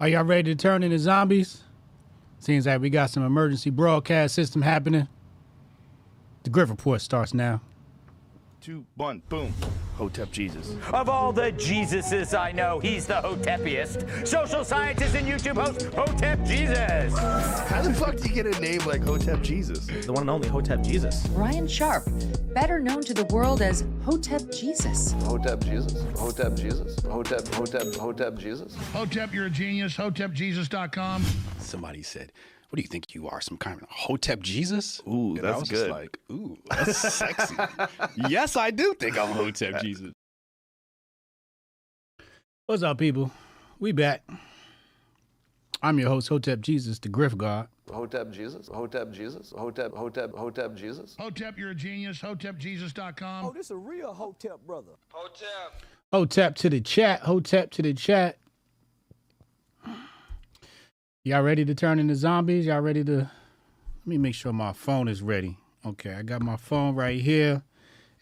Are y'all ready to turn into zombies? Seems like we got some emergency broadcast system happening. The Grift Report starts now. Two, one, boom. Hotep Jesus. Of all the Jesuses I know, he's the Hotepiest. Social scientist and YouTube host, Hotep Jesus. How the fuck do you get a name like Hotep Jesus? the one and only Hotep Jesus. Ryan Sharp, better known to the world as Hotep Jesus. Hotep Jesus. Hotep Jesus. Hotep Hotep Hotep Jesus. Hotep, you're a genius. HotepJesus.com. Somebody said, "What do you think you are? Some kind of Hotep Jesus?" Ooh, and I that's was just good. like, "Ooh, that's sexy." yes, I do think I'm Hotep Jesus. What's up, people? We back. I'm your host, Hotep Jesus, the Grift God. Hotep Jesus. Hotep Jesus. Hotep Hotep Hotep Jesus. Hotep, you're a genius. HotepJesus.com. Oh, this a real Hotep brother. Hotep. Hotep to the chat. Hotep to the chat. Y'all ready to turn into zombies? Y'all ready to? Let me make sure my phone is ready. Okay, I got my phone right here.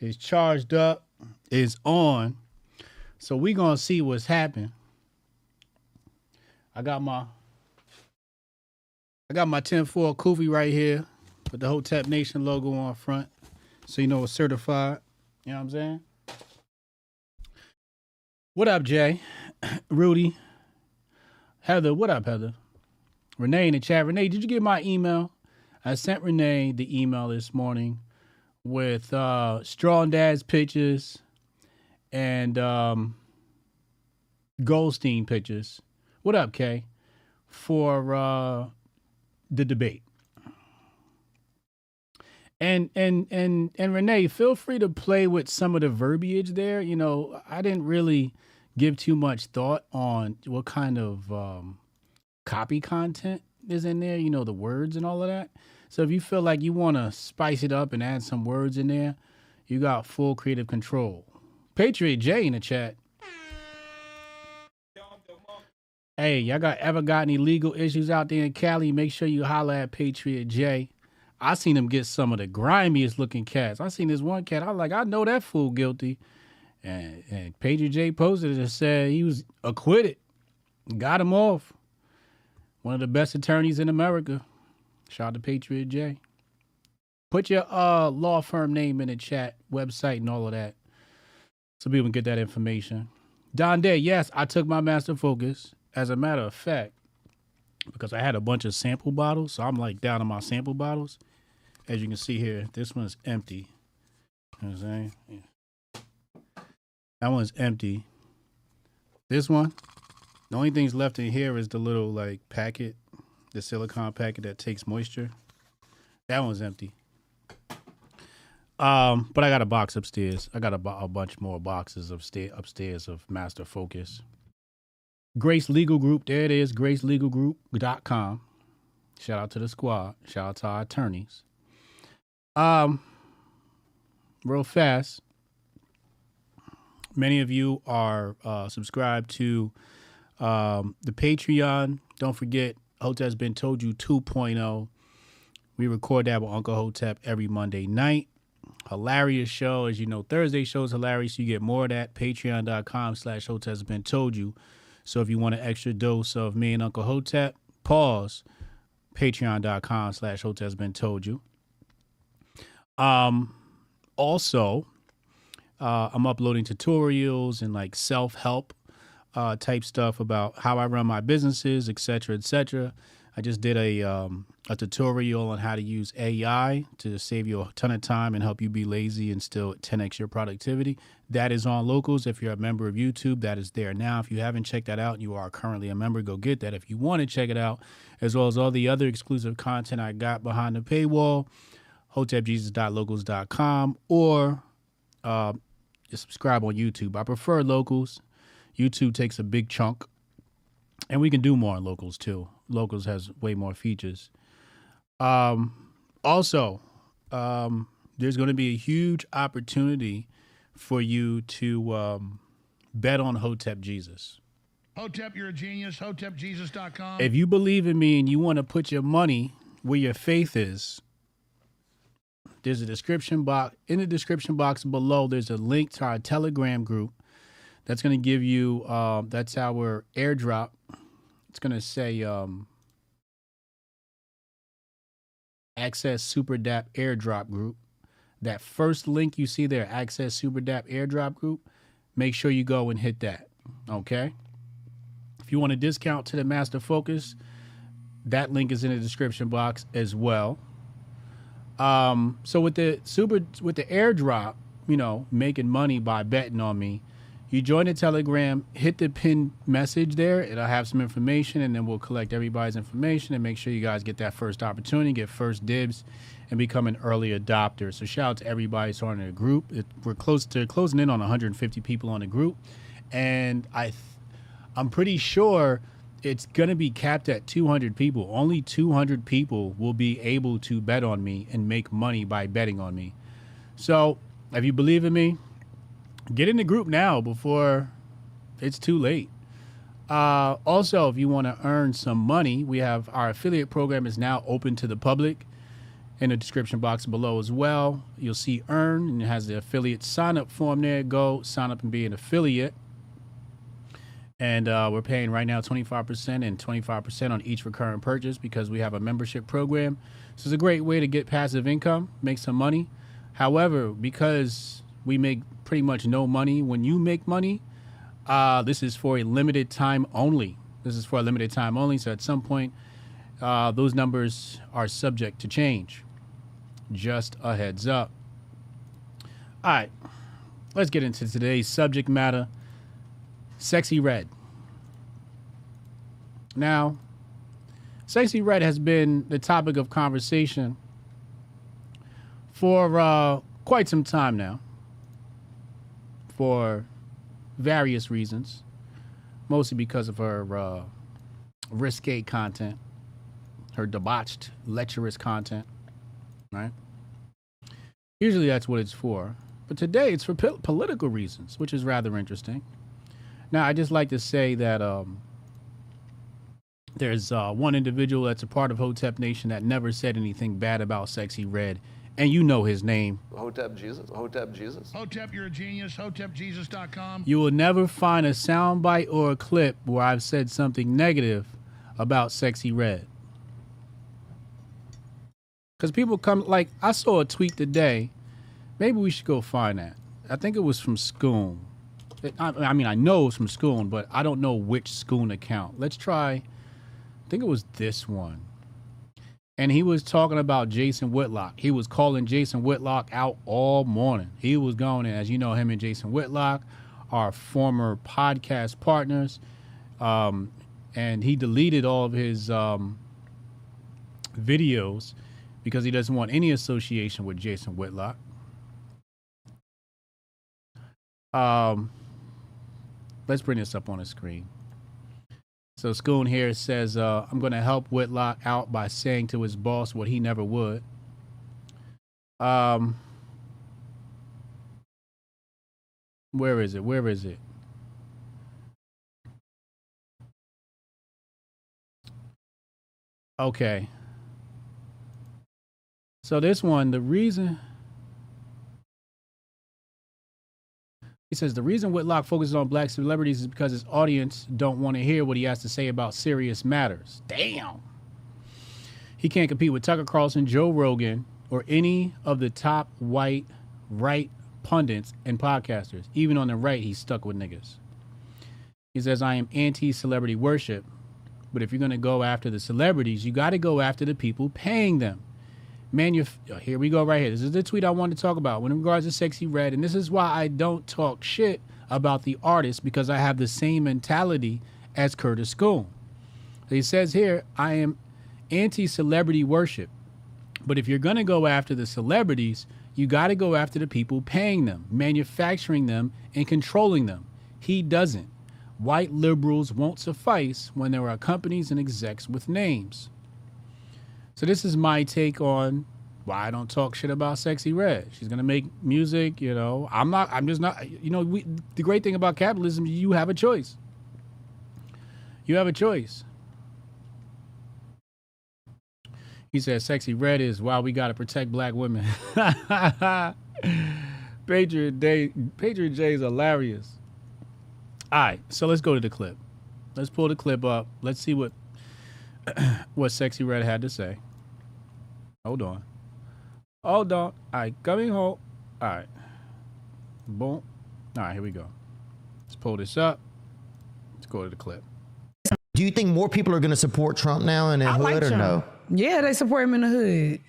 It's charged up. It's on. So we gonna see what's happening. I got my I got my tinfoil kufi right here with the Hotep Nation logo on front. So you know it's certified. You know what I'm saying? What up, Jay? Rudy? Heather, what up, Heather? Renee in the chat. Renee, did you get my email? I sent Renee the email this morning with uh Strong Dad's pictures and um Goldstein pictures. What up, Kay? For uh the debate. And and and and Renee, feel free to play with some of the verbiage there. You know, I didn't really give too much thought on what kind of um, copy content is in there. You know, the words and all of that. So if you feel like you want to spice it up and add some words in there, you got full creative control. Patriot J in the chat. Hey, y'all got ever got any legal issues out there in Cali? Make sure you holler at Patriot J. I seen him get some of the grimiest looking cats. I seen this one cat. I like, I know that fool guilty. And and Patriot J posted it and said he was acquitted. Got him off. One of the best attorneys in America. Shout out to Patriot J. Put your uh law firm name in the chat, website, and all of that. So people can get that information. Don Day, yes, I took my master focus. As a matter of fact, because I had a bunch of sample bottles, so I'm like down on my sample bottles. As you can see here, this one's empty. You know what I'm saying? Yeah. That one's empty. This one, the only things left in here is the little like packet, the silicone packet that takes moisture. That one's empty. Um, but I got a box upstairs. I got a, a bunch more boxes of upstairs of Master Focus. Grace Legal Group, there it is, gracelegalgroup.com. Shout out to the squad. Shout out to our attorneys. Um, real fast. Many of you are uh, subscribed to um, the Patreon. Don't forget, Hotep's Been Told You 2.0. We record that with Uncle Hotep every Monday night. Hilarious show. As you know, Thursday show is hilarious. You get more of that. Patreon.com slash Hotep's Been Told You. So if you want an extra dose of me and Uncle Hotep, pause. Patreon.com slash Hotep's Been Told You. Um, also, uh, I'm uploading tutorials and like self help uh, type stuff about how I run my businesses, et cetera, et cetera. I just did a um, a tutorial on how to use AI to save you a ton of time and help you be lazy and still 10x your productivity. That is on Locals. If you're a member of YouTube, that is there now. If you haven't checked that out, you are currently a member. Go get that. If you want to check it out, as well as all the other exclusive content I got behind the paywall, hotepjesus.locals.com or uh, subscribe on YouTube. I prefer Locals. YouTube takes a big chunk, and we can do more on Locals too. Locals has way more features. Um, also, um, there's going to be a huge opportunity for you to um, bet on Hotep Jesus. Hotep, you're a genius. HotepJesus.com. If you believe in me and you want to put your money where your faith is, there's a description box in the description box below. There's a link to our Telegram group. That's going to give you. Uh, that's our airdrop it's gonna say um, Access SuperDAPP Airdrop Group. That first link you see there, Access SuperDAPP Airdrop Group. Make sure you go and hit that. Okay. If you want a discount to the Master Focus, that link is in the description box as well. Um, so with the super with the airdrop, you know, making money by betting on me, you join the Telegram, hit the pin message there. It'll have some information, and then we'll collect everybody's information and make sure you guys get that first opportunity, get first dibs, and become an early adopter. So shout out to everybody starting the group. It, we're close to closing in on 150 people on the group, and I, th- I'm pretty sure it's going to be capped at 200 people. Only 200 people will be able to bet on me and make money by betting on me. So, if you believe in me, get in the group now before it's too late. Uh, also, if you want to earn some money, we have our affiliate program is now open to the public in the description box below as well. You'll see earn and it has the affiliate sign up form there. Go sign up and be an affiliate and uh, we're paying right now 25% and 25% on each recurring purchase because we have a membership program. So it's a great way to get passive income, make some money. However, because we make pretty much no money when you make money, uh, this is for a limited time only. This is for a limited time only. So at some point, uh, those numbers are subject to change. Just a heads up. All right, let's get into today's subject matter. Sexyy Red. Now, Sexyy Red has been the topic of conversation for uh, quite some time now, for various reasons, mostly because of her uh, risque content, her debauched, lecherous content, right? Usually that's what it's for. But today it's for po- political reasons, which is rather interesting. Now, I just like to say that um, there's uh, one individual that's a part of Hotep Nation that never said anything bad about Sexyy Red, and you know his name. Hotep Jesus? Hotep Jesus? Hotep, you're a genius. HotepJesus.com. You will never find a soundbite or a clip where I've said something negative about Sexyy Red. Because people come, like, I saw a tweet today. Maybe we should go find that. I think it was from Scoon. I, I mean, I know it's from Scoon, but I don't know which Scoon account. Let's try. I think it was this one. And he was talking about Jason Whitlock. He was calling Jason Whitlock out all morning. He was going, as you know, him and Jason Whitlock are former podcast partners. Um, and he deleted all of his um, videos because he doesn't want any association with Jason Whitlock. Um, let's bring this up on the screen. So Scoon here says, uh, I'm going to help Whitlock out by saying to his boss what he never would. Um, where is it? Where is it? Okay. So this one, the reason He says the reason Whitlock focuses on black celebrities is because his audience don't want to hear what he has to say about serious matters. Damn. He can't compete with Tucker Carlson, Joe Rogan, or any of the top white right pundits and podcasters. Even on the right, he's stuck with niggas. He says, I am anti celebrity worship, but if you're going to go after the celebrities, you got to go after the people paying them manuf- here we go right here. This is the tweet I wanted to talk about when in regards to Sexyy Red, and this is why I don't talk shit about the artist because I have the same mentality as Curtis Scoon. He says here, I am anti-celebrity worship, but if you're gonna go after the celebrities, you got to go after the people paying them, manufacturing them, and controlling them. He doesn't. White liberals won't suffice when there are companies and execs with names. So this is my take on why I don't talk shit about Sexyy Red. She's gonna make music, you know. I'm not. I'm just not. You know, we, the great thing about capitalism, you have a choice. You have a choice. He says, "Sexyy Red is why we gotta protect black women." Patriot Day, Patriot J is hilarious. All right, so let's go to the clip. Let's pull the clip up. Let's see what what Sexyy Red had to say. Hold on. Hold on. All right, coming home. All right. Boom. All right, here we go. Let's pull this up. Let's go to the clip. Do you think more people are going to support Trump now in the I hood like or Trump. no? Yeah, they support him in the hood.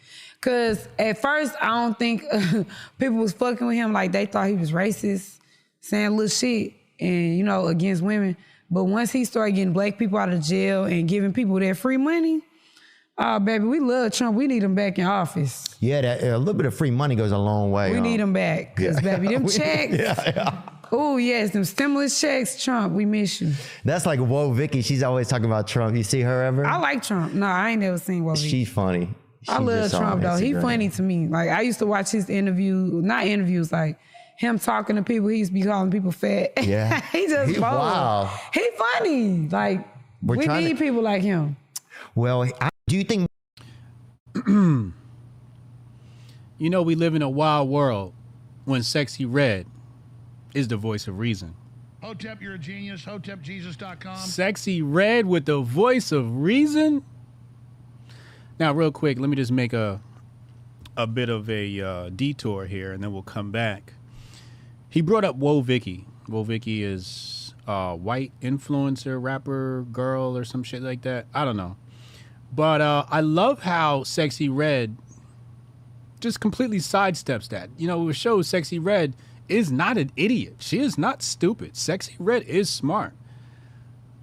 Cause at first I don't think people was fucking with him like they thought he was racist, saying little shit and you know against women. But once he started getting black people out of jail and giving people their free money, oh baby, we love Trump. We need him back in office. Yeah, that, a little bit of free money goes a long way. We um, need him back. Cause yeah. baby, them We- checks. yeah, yeah. Oh yes, them stimulus checks, Trump. We miss you. That's like Woah Vicky. She's always talking about Trump. You see her ever? I like Trump. No, I ain't never seen what She's funny. I love Trump though. He funny to me. Like I used to watch his interview, not interviews, like him talking to people. He used to be calling people fat. Yeah. he just He- bold. wow. He funny. Like We're we trying to- need people like him. Well, I, do you think You know, we live in a wild world when Sexyy Red is the voice of reason. Hotep, you're a genius. HotepJesus.com. Sexyy Red with the voice of reason. Now, real quick, let me just make a a bit of a uh, detour here, and then we'll come back. He brought up Woah Vicky. Woah Vicky is a white influencer, rapper, girl, or some shit like that. I don't know. But uh, I love how Sexyy Red just completely sidesteps that. You know, it shows Sexyy Red is not an idiot. She is not stupid. Sexyy Red is smart.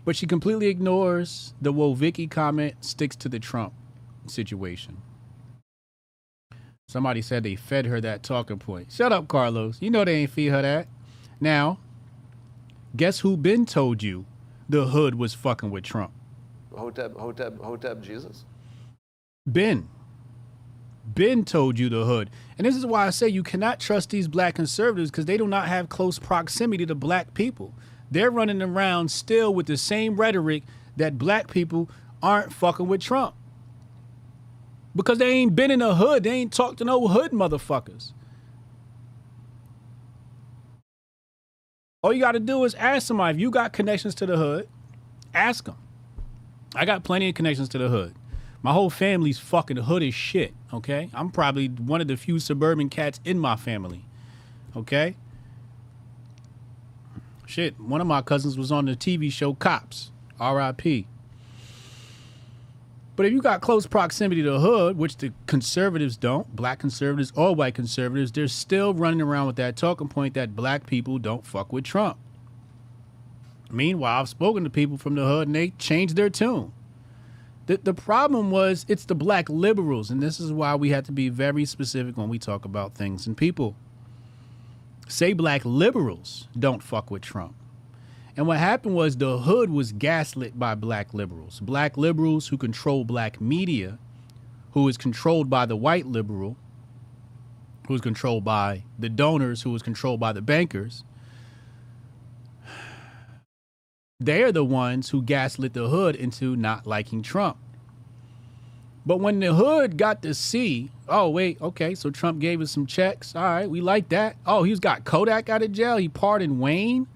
But she completely ignores the Woah Vicky comment, sticks to the Trump situation. Somebody said they fed her that talking point. Shut up, Carlos. You know they ain't feed her that. Now, guess who been told you the hood was fucking with Trump? Hotep, Hotep, Hotep Jesus. Ben. Ben told you the hood. And this is why I say you cannot trust these black conservatives because they do not have close proximity to black people. They're running around still with the same rhetoric that black people aren't fucking with Trump. Because they ain't been in the hood. They ain't talked to no hood motherfuckers. All you got to do is ask somebody if you got connections to the hood, ask them. I got plenty of connections to the hood. My whole family's fucking hood as shit, okay? I'm probably one of the few suburban cats in my family, okay? Shit, one of my cousins was on the TV show Cops, RIP. But if you got close proximity to the hood, which the conservatives don't, black conservatives or white conservatives, they're still running around with that talking point that black people don't fuck with Trump. Meanwhile, I've spoken to people from the hood and they changed their tune. The, the problem was it's the black liberals, and this is why we have to be very specific when we talk about things and people. Say black liberals don't fuck with Trump. And what happened was the hood was gaslit by black liberals. Black liberals who control black media, who is controlled by the white liberal, who is controlled by the donors, who is controlled by the bankers. They're the ones who gaslit the hood into not liking Trump. But when the hood got to see, oh, wait, okay, so Trump gave us some checks. All right, we like that. Oh, he's got Kodak out of jail. He pardoned Wayne.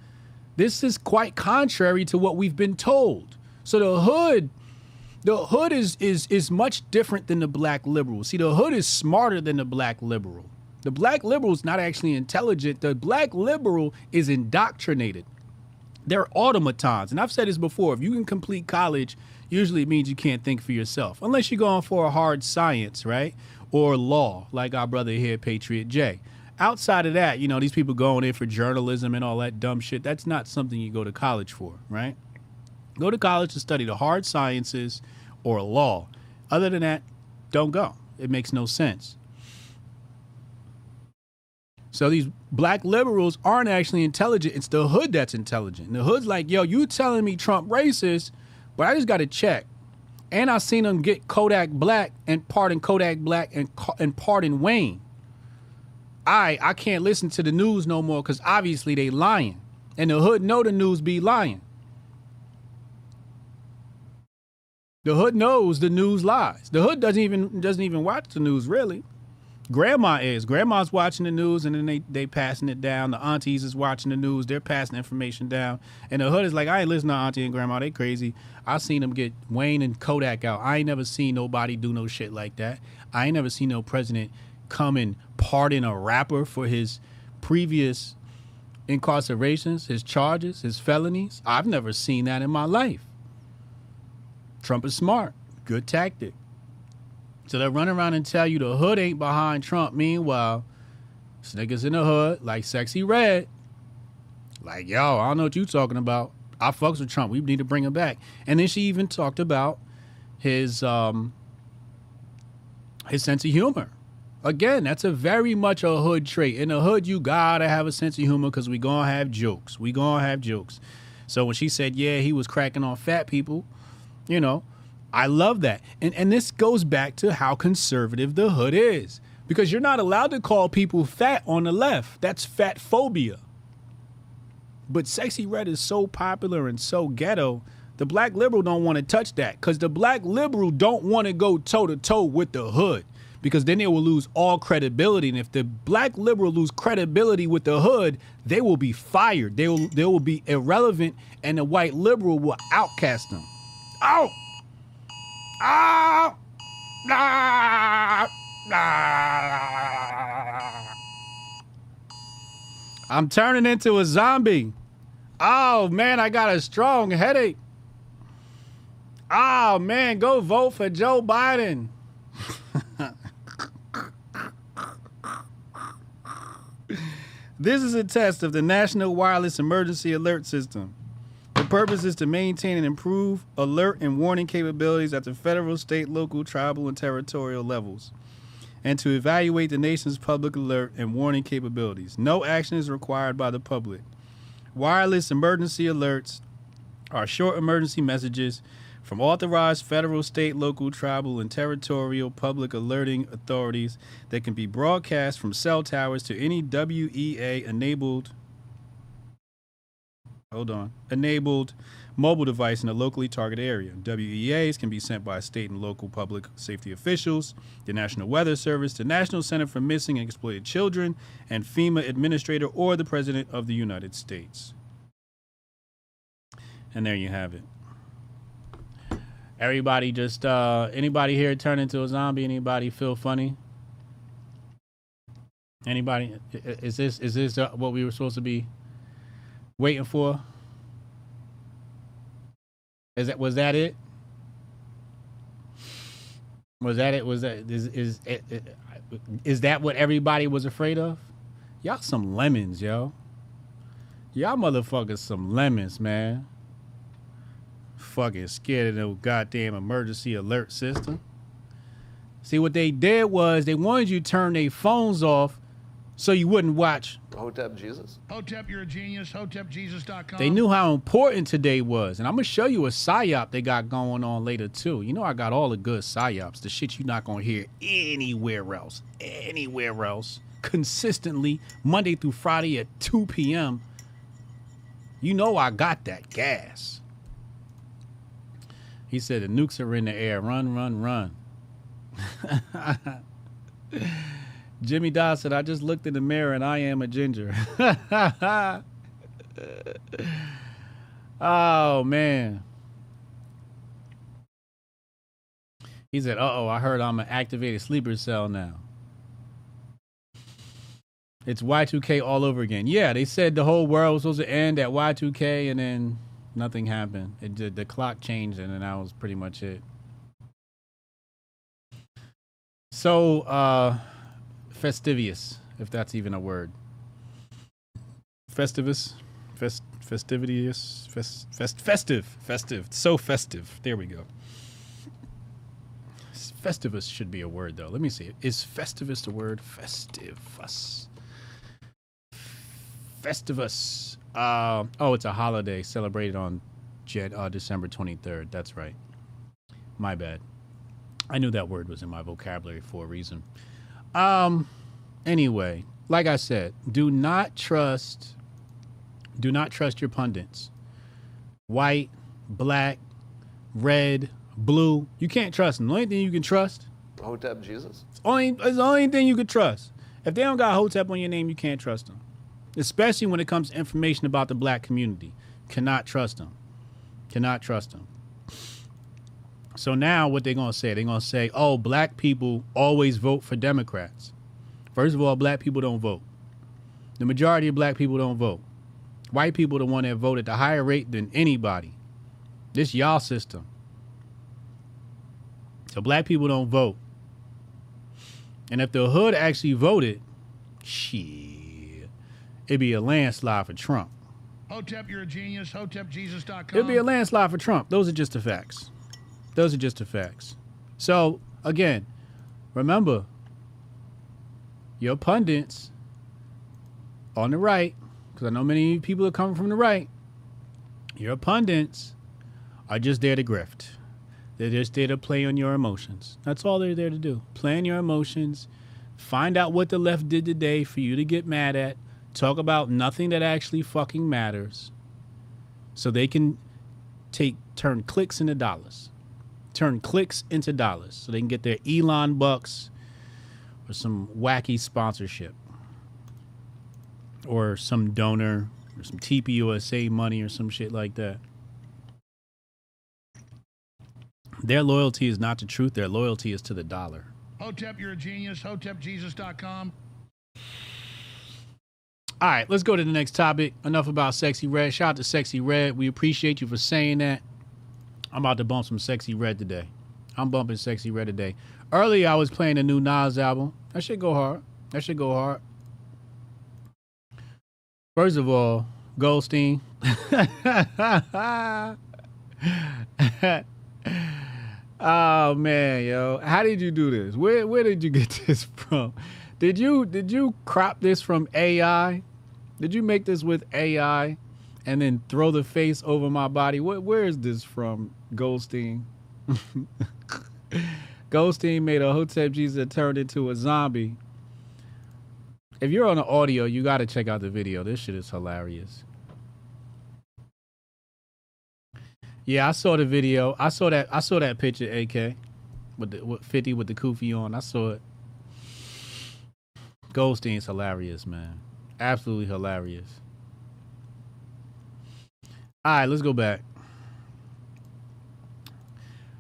This is quite contrary to what we've been told. So the hood, the hood is is is much different than the black liberal. See, the hood is smarter than the black liberal. The black liberal is not actually intelligent. The black liberal is indoctrinated. They're automatons. And I've said this before. If you can complete college, usually it means you can't think for yourself. Unless you're going for a hard science, right? Or law, like our brother here, Patriot J. Outside of that, you know, these people going in for journalism and all that dumb shit, that's not something you go to college for, right? Go to college to study the hard sciences or law. Other than that, don't go. It makes no sense. So these black liberals aren't actually intelligent. It's the hood that's intelligent. And the hood's like, yo, you telling me Trump racist, but I just got to check. And I seen them get Kodak Black and pardon Kodak Black and and pardon Wayne. I I can't listen to the news no more because obviously they lying, and the hood know the news be lying. The hood knows the news lies. The hood doesn't even doesn't even watch the news really. Grandma is. Grandma's watching the news and then they they passing it down. The aunties is watching the news. They're passing information down. And the hood is like, I ain't listening to auntie and grandma. They crazy. I seen them get Wayne and Kodak out. I ain't never seen nobody do no shit like that. I ain't never seen no president come and pardon a rapper for his previous incarcerations, his charges, his felonies. I've never seen that in my life. Trump is smart. Good tactic. So they run around and tell you the hood ain't behind Trump. Meanwhile, this in the hood, like Sexyy Red, like, yo, I don't know what you talking about. I fucks with Trump. We need to bring him back. And then she even talked about his um his sense of humor. Again, that's a very much a hood trait. In the hood, you gotta have a sense of humor because we gonna have jokes. We gonna have jokes. So when she said, yeah, he was cracking on fat people, you know, I love that. And and this goes back to how conservative the hood is. Because you're not allowed to call people fat on the left. That's fat phobia. But Sexyy Red is so popular and so ghetto. The black liberal don't want to touch that because the black liberal don't want to go toe to toe with the hood because then they will lose all credibility. And if the black liberal lose credibility with the hood, they will be fired. They will they will be irrelevant, and the white liberal will outcast them. Out. Out. Ah. Ah. I'm turning into a zombie. Oh man, I got a strong headache. Oh man, go vote for Joe Biden. this is a test of the National Wireless Emergency Alert System. The purpose is to maintain and improve alert and warning capabilities at the federal, state, local, tribal, and territorial levels, and to evaluate the nation's public alert and warning capabilities. No action is required by the public. Wireless emergency alerts are short emergency messages from authorized federal, state, local, tribal, and territorial public alerting authorities that can be broadcast from cell towers to any WEA enabled hold on enabled mobile device in a locally targeted area. WEAs can be sent by state and local public safety officials, the National Weather Service, the National Center for Missing and Exploited Children, and FEMA administrator or the President of the United States. And there you have it. Everybody just uh anybody here turn into a zombie? Anybody feel funny? Anybody is this is this uh, what we were supposed to be waiting for? Is that was that it? Was that it? Was that is is is, that what everybody was afraid of? Y'all some lemons, yo. Y'all motherfuckers some lemons, man. Fucking scared of no goddamn emergency alert system. See what they did was they wanted you to turn their phones off so you wouldn't watch Hotep Jesus. Hotep, you're a genius. HotepJesus.com. They knew how important today was. And I'm going to show you a psyop they got going on later, too. You know, I got all the good psyops, the shit you're not going to hear anywhere else. Anywhere else. Consistently, Monday through Friday at 2 p.m. You know, I got that gas. He said, the nukes are in the air. Run, run, run. Jimmy said, I just looked in the mirror and I am a ginger. oh, man. He said, uh oh, I heard I'm an activated sleeper cell now. It's Y2K all over again. Yeah, they said the whole world was supposed to end at Y2K and then nothing happened. It did, the clock changed and then that was pretty much it. So, uh, Festivious, if that's even a word. Festivus, fest, festivious, fest, fest, festive, festive, so festive. There we go. Festivus should be a word though. Let me see. Is Festivus a word? Festivus. Festivus. Uh, oh, it's a holiday celebrated on Jan- uh, December 23rd. That's right. My bad. I knew that word was in my vocabulary for a reason. Um, anyway, like I said, do not trust, do not trust your pundits. White, black, red, blue. You can't trust them. The only thing you can trust Hotep Jesus? It's only it's the only thing you can trust. If they don't got Hotep on your name, you can't trust them. Especially when it comes to information about the black community. Cannot trust them. Cannot trust them. So now what they're gonna say? They're gonna say, oh, black people always vote for Democrats. First of all, black people don't vote. The majority of black people don't vote. White people are the one that vote at the higher rate than anybody. This y'all system. So black people don't vote. And if the hood actually voted, shit, it'd be a landslide for Trump. Hotep, you're a genius. HotepJesus.com. It'd be a landslide for Trump. Those are just the facts. Those are just the facts. So again, remember, your pundits on the right, because I know many people are coming from the right. Your pundits are just there to grift. They're just there to play on your emotions. That's all they're there to do. Play on your emotions. Find out what the left did today for you to get mad at. Talk about nothing that actually fucking matters. So they can take turn clicks into dollars. Turn clicks into dollars. So they can get their Elon bucks or some wacky sponsorship. Or some donor or some TPUSA money or some shit like that. Their loyalty is not to truth, their loyalty is to the dollar. Hotep, you're a genius. HotepJesus.com. All right, let's go to the next topic. Enough about Sexyy Red. Shout out to Sexyy Red. We appreciate you for saying that. I'm about to bump some Sexyy Red today. I'm bumping Sexyy Red today. Earlier, I was playing the new Nas album. That should go hard. That should go hard. First of all, Goldstein. oh man, yo, how did you do this? Where where did you get this from? Did you did you crop this from AI? Did you make this with AI and then throw the face over my body? What where is this from, Goldstein? Goldstein made a Hotep Jesus that turned into a zombie. If you're on the audio, you got to check out the video. This shit is hilarious. Yeah, I saw the video. I saw that. I saw that picture, AK, with the with 50 with the kufi on. I saw it. Goldstein's hilarious, man. Absolutely hilarious. All right, let's go back.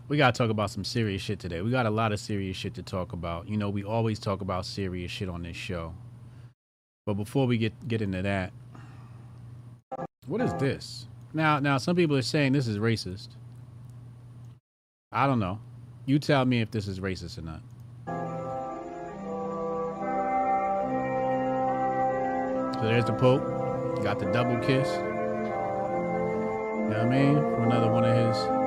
We got to talk about some serious shit today. We got a lot of serious shit to talk about. You know, we always talk about serious shit on this show. But before we get get into that, what is this? Now, now some people are saying this is racist. I don't know. You tell me if this is racist or not. So there's the Pope. Got the double kiss. You know what I mean? From another one of his.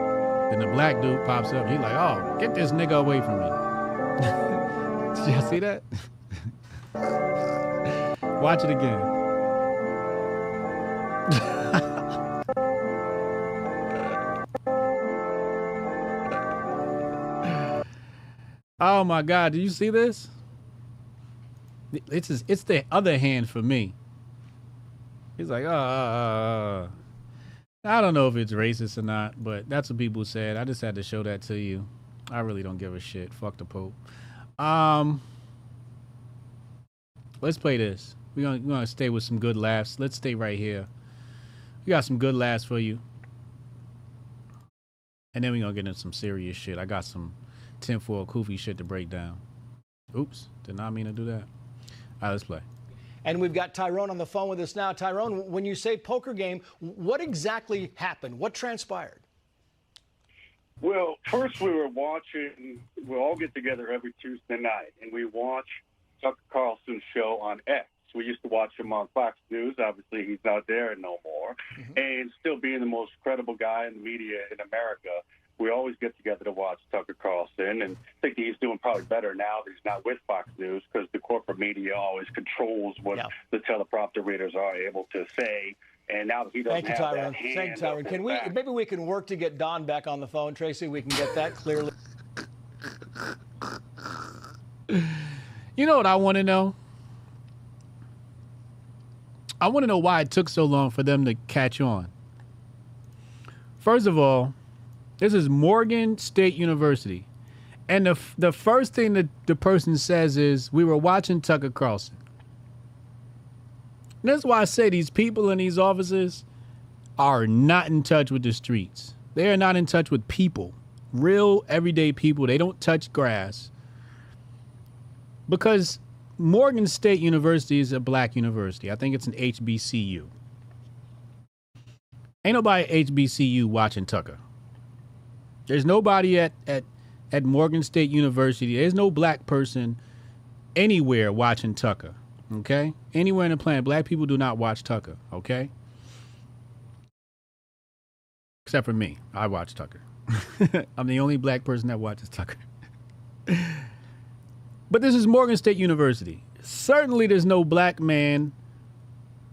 Then the black dude pops up. He's like, oh, get this nigga away from me. Did y'all see that? Watch it again. oh my God! Did you see this? It's it's the other hand for me. He's like, uh, uh, uh, uh. I don't know if it's racist or not, but that's what people said. I just had to show that to you. I really don't give a shit. Fuck the Pope. Um, let's play this. We're gonna, gonna stay with some good laughs. Let's stay right here. We got some good laughs for you. And then we're gonna get into some serious shit. I got some tinfoil kufi shit to break down. Oops, did not mean to do that. All right, let's play. And we've got Tyrone on the phone with us now. Tyrone, when you say poker game, what exactly happened? What transpired? Well, first we were watching, we all get together every Tuesday night and we watch Tucker Carlson's show on X. We used to watch him on Fox News. Obviously, he's not there no more. Mm-hmm. And still being the most credible guy in the media in America, we always get together to watch Tucker Carlson and I think he's doing probably better now that he's not with Fox News because the corporate media always controls what yeah. the teleprompter readers are able to say. And now that he doesn't Thank you, have Tyrone. that hand Thank you, Tyrone. Can we back. maybe we can work to get Don back on the phone, Tracy? We can get that clearly. You know what I want to know? I want to know why it took so long for them to catch on. First of all, this is Morgan State University. And the f- the first thing that the person says is, "We were watching Tucker Carlson." And that's why I say these people in these offices are not in touch with the streets. They are not in touch with people, real everyday people. They don't touch grass because Morgan State University is a black university. I think it's an HBCU. Ain't nobody HBCU watching Tucker. There's nobody at, at, at Morgan State University. There's no black person anywhere watching Tucker. Okay? Anywhere in the planet, black people do not watch Tucker. Okay? Except for me. I watch Tucker. I'm the only black person that watches Tucker. but this is Morgan State University. Certainly there's no black man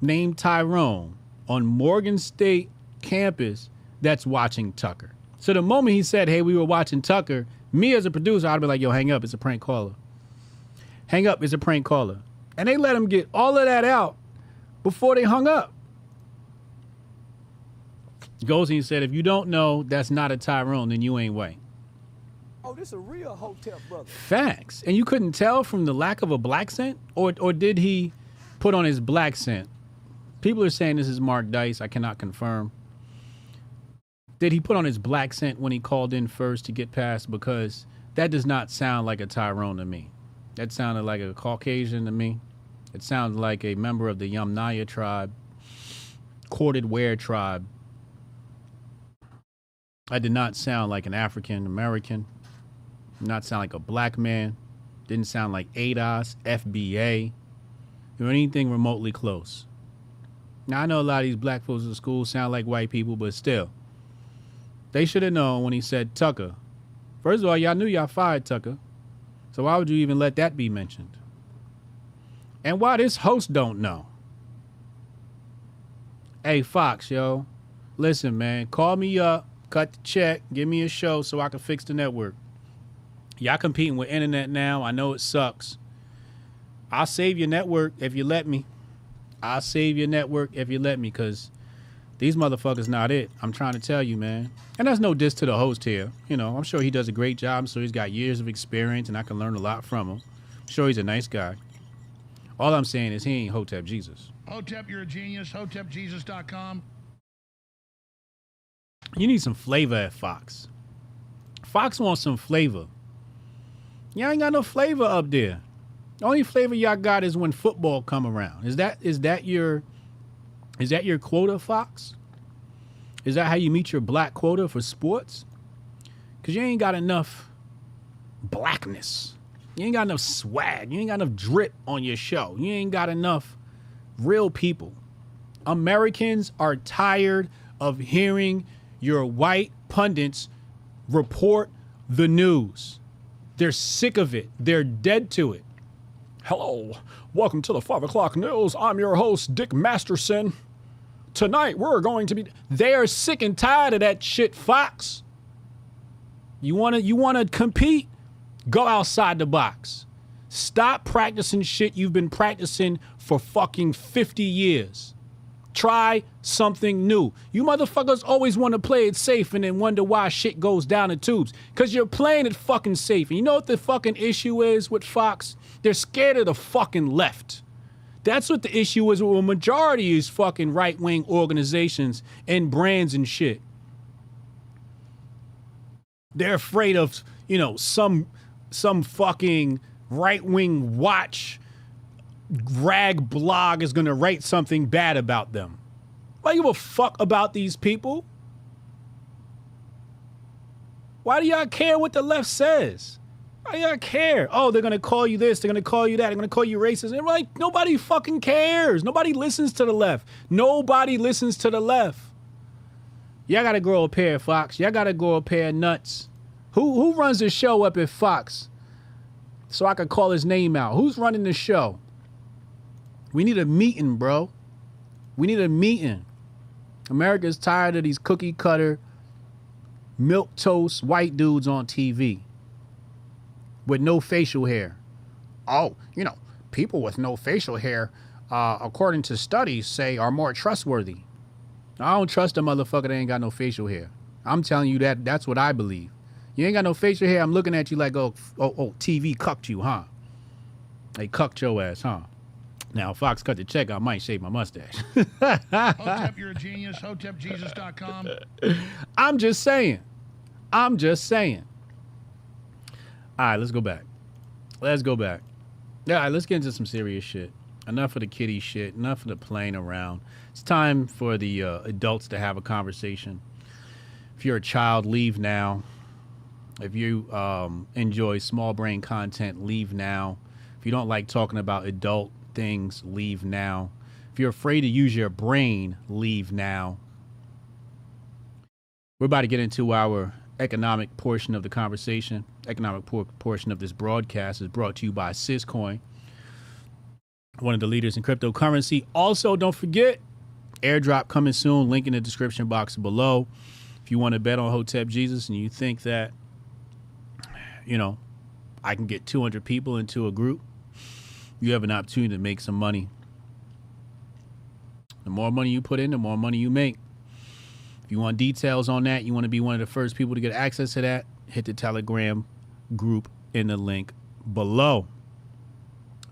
named Tyrone on Morgan State campus that's watching Tucker. So the moment he said, hey, we were watching Tucker, me as a producer, I'd be like, yo, hang up. It's a prank caller. Hang up. It's a prank caller. And they let him get all of that out before they hung up. And said, if you don't know that's not a Tyrone, then you ain't white. Oh, this is a real Hotep brother. Facts. And you couldn't tell from the lack of a black scent? Or or did he put on his black scent? People are saying this is Mark Dice. I cannot confirm. Did he put on his black scent when he called in first to get past? Because that does not sound like a Tyrone to me. That sounded like a Caucasian to me. It sounded like a member of the Yamnaya tribe, corded ware tribe. I did not sound like an African American. Not sound like a black man. Didn't sound like ADOS, FBA, or anything remotely close. Now I know a lot of these black folks in school sound like white people, but still, they should have known when he said Tucker. First of all, y'all knew y'all fired Tucker, so why would you even let that be mentioned? And why this host don't know? Hey Fox, yo, listen, man, call me up, cut the check, give me a show so I can fix the network. Y'all competing with internet now. I know it sucks. I'll save your network if you let me. I'll save your network if you let me, cause these motherfuckers not it. I'm trying to tell you, man. And that's no diss to the host here. You know, I'm sure he does a great job. I'm he's got years of experience, and I can learn a lot from him. I'm sure he's a nice guy. All I'm saying is he ain't Hotep Jesus. Hotep, you're a genius. HotepJesus.com. You need some flavor at Fox. Fox wants some flavor. Y'all ain't got no flavor up there. The only flavor y'all got is when football come around. Is that is that your is that your quota, Fox? Is that how you meet your black quota for sports? Cause you ain't got enough blackness. You ain't got enough swag. You ain't got enough drip on your show. You ain't got enough real people. Americans are tired of hearing your white pundits report the news. They're sick of it. They're dead to it. Hello, welcome to the five o'clock news. I'm your host, Dick Masterson. Tonight we're going to be. They are sick and tired of that shit, Fox. You wanna you wanna compete? Go outside the box. Stop practicing shit you've been practicing for fucking 50 years. Try something new. You motherfuckers always want to play it safe and then wonder why shit goes down the tubes. Cause you're playing it fucking safe. And you know what the fucking issue is with Fox? They're scared of the fucking left. That's what the issue is with a majority these fucking right wing organizations and brands and shit. They're afraid of, you know, some some fucking right wing watch rag blog is gonna write something bad about them. Why you give a fuck about these people? Why do y'all care what the left says? Why do y'all care? Oh, they're gonna call you this, they're gonna call you that, they're gonna call you racist. And like, nobody fucking cares. Nobody listens to the left. Nobody listens to the left. Y'all gotta grow a pair Fox. Y'all gotta grow a pair of nuts. Who who runs the show up at Fox? So I could call his name out. Who's running the show? We need a meeting, bro. We need a meeting. America's tired of these cookie cutter, milk toast white dudes on TV with no facial hair. Oh, you know, people with no facial hair, uh, according to studies, say are more trustworthy. I don't trust a motherfucker that ain't got no facial hair. I'm telling you that that's what I believe. You ain't got no facial hair. I'm looking at you like, oh, oh, oh, TV cucked you, huh? They cucked your ass, huh? Now, Fox cut the check, I might shave my mustache. Hotep, you're a genius. HotepJesus.com. I'm just saying. I'm just saying. All right, let's go back. Let's go back. Yeah, all right, let's get into some serious shit. Enough of the kitty shit. Enough of the playing around. It's time for the uh, adults to have a conversation. If you're a child, leave now. If you um, enjoy small brain content, leave now. If you don't like talking about adult things, leave now. If you're afraid to use your brain, leave now. We're about to get into our economic portion of the conversation. Economic por- portion of this broadcast is brought to you by Syscoin, one of the leaders in cryptocurrency. Also, don't forget, airdrop coming soon. Link in the description box below. If you want to bet on Hotep Jesus and you think that, you know, I can get 200 people into a group, you have an opportunity to make some money. The more money you put in, the more money you make. If you want details on that, you want to be one of the first people to get access to that, hit the Telegram group in the link below.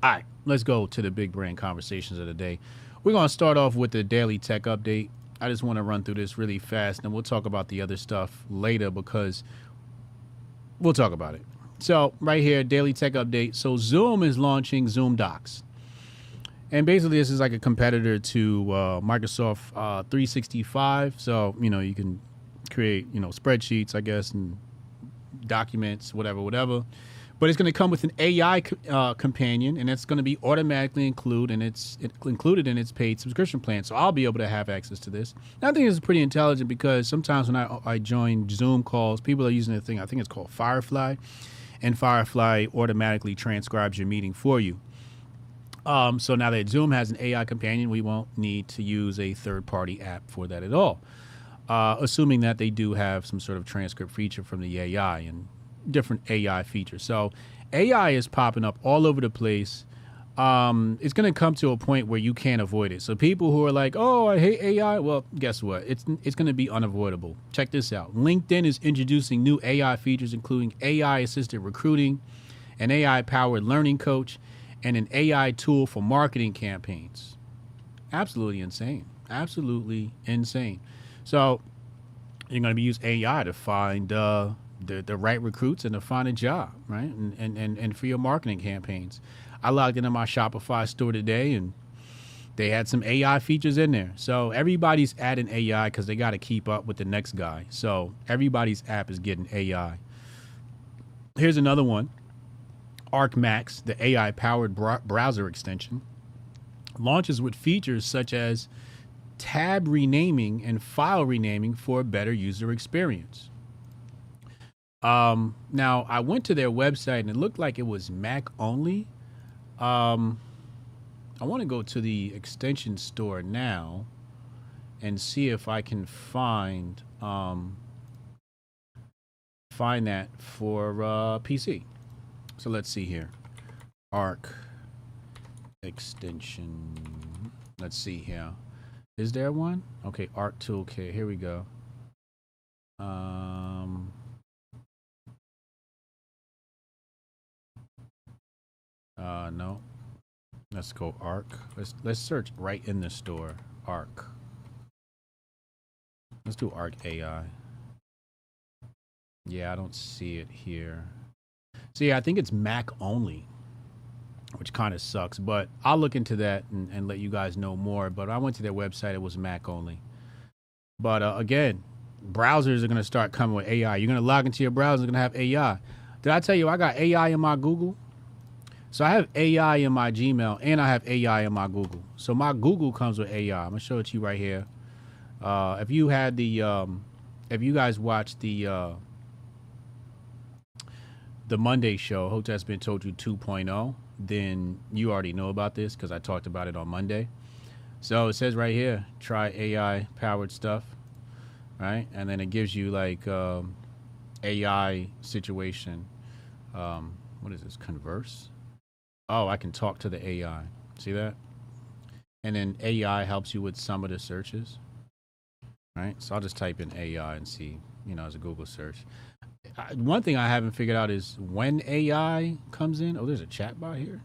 All right, let's go to the big brand conversations of the day. We're going to start off with the daily tech update. I just want to run through this really fast, and we'll talk about the other stuff later because we'll talk about it. So, right here, daily tech update. So, Zoom is launching Zoom Docs. And basically, this is like a competitor to uh, Microsoft uh, 365. So, you know, you can create, you know, spreadsheets, I guess, and documents, whatever, whatever. But it's going to come with an AI uh, companion, and it's going to be automatically included in its it, included in its paid subscription plan. So I'll be able to have access to this. And I think it's pretty intelligent because sometimes when I I join Zoom calls, people are using a thing I think it's called Firefly, and Firefly automatically transcribes your meeting for you. Um, so now that Zoom has an AI companion, we won't need to use a third party app for that at all. Uh, assuming that they do have some sort of transcript feature from the AI and different AI features. So AI is popping up all over the place. Um, it's going to come to a point where you can't avoid it. So people who are like, "Oh, I hate AI," well, guess what? It's it's going to be unavoidable. Check this out. LinkedIn is introducing new AI features, including AI assisted recruiting, an AI powered learning coach, and an AI tool for marketing campaigns. Absolutely insane. Absolutely insane. So you're going to be use AI to find uh, the, the right recruits and to find a job, right? And, and, and, and for your marketing campaigns. I logged into my Shopify store today and they had some AI features in there. So everybody's adding AI because they got to keep up with the next guy. So everybody's app is getting AI. Here's another one ArcMax, the AI powered browser extension, launches with features such as tab renaming and file renaming for a better user experience. Um, now, I went to their website and it looked like it was Mac only. Um, I want to go to the extension store now and see if I can find um, find that for uh, PC. So let's see here. Arc extension. Let's see here. Is there one? Okay, Arc Toolkit. Here we go. Um, uh, no. Let's go Arc. Let's let's search right in the store. Arc. Let's do Arc AI. Yeah, I don't see it here. See, I think it's Mac only, which kind of sucks. But I'll look into that and, and, let you guys know more. But I went to their website; it was Mac only. But uh, again, browsers are going to start coming with AI. You're going to log into your browser, it's going to have AI. Did I tell you I got AI in my Google? So I have AI in my Gmail and I have AI in my Google. So my Google comes with AI. I'm gonna show it to you right here. Uh, if you had the, um, if you guys watched the uh, the Monday show, Hoteps Been Told You 2.0, then you already know about this because I talked about it on Monday. So it says right here, try AI powered stuff, right? And then it gives you like um, AI situation. Um, what is this? Converse. Oh, I can talk to the AI. See that? And then AI helps you with some of the searches, right? So I'll just type in AI and see, you know, as a Google search one thing I haven't figured out is when AI comes in. Oh, there's a chat bot here.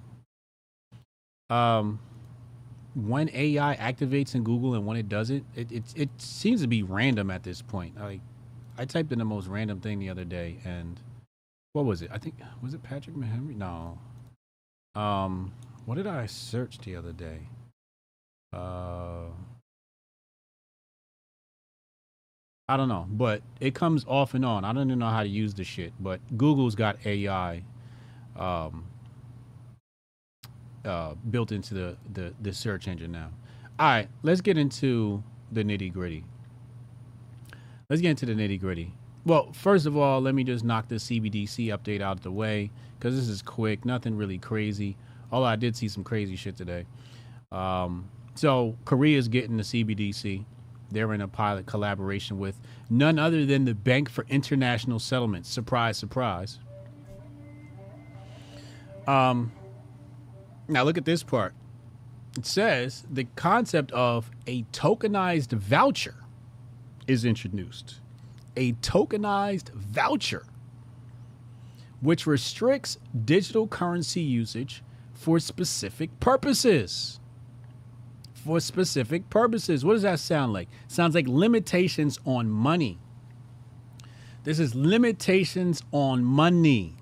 Um, when AI activates in Google and when it doesn't, it it it seems to be random at this point. Like, I typed in the most random thing the other day, and what was it? I think was it Patrick Henry? No. Um, what did I search the other day? Uh, I don't know, but it comes off and on. I don't even know how to use the shit, but Google's got AI um, uh, built into the, the the search engine now. All right, let's get into the nitty gritty. Let's get into the nitty gritty. Well, first of all, let me just knock the CBDC update out of the way because this is quick, nothing really crazy. Although I did see some crazy shit today. Um, so Korea's getting the CBDC. They're in a pilot collaboration with none other than the Bank for International Settlements. Surprise, surprise. Um, now look at this part. It says the concept of a tokenized voucher is introduced. A tokenized voucher, which restricts digital currency usage for specific purposes. For specific purposes. What does that sound like? Sounds like limitations on money. This is limitations on money.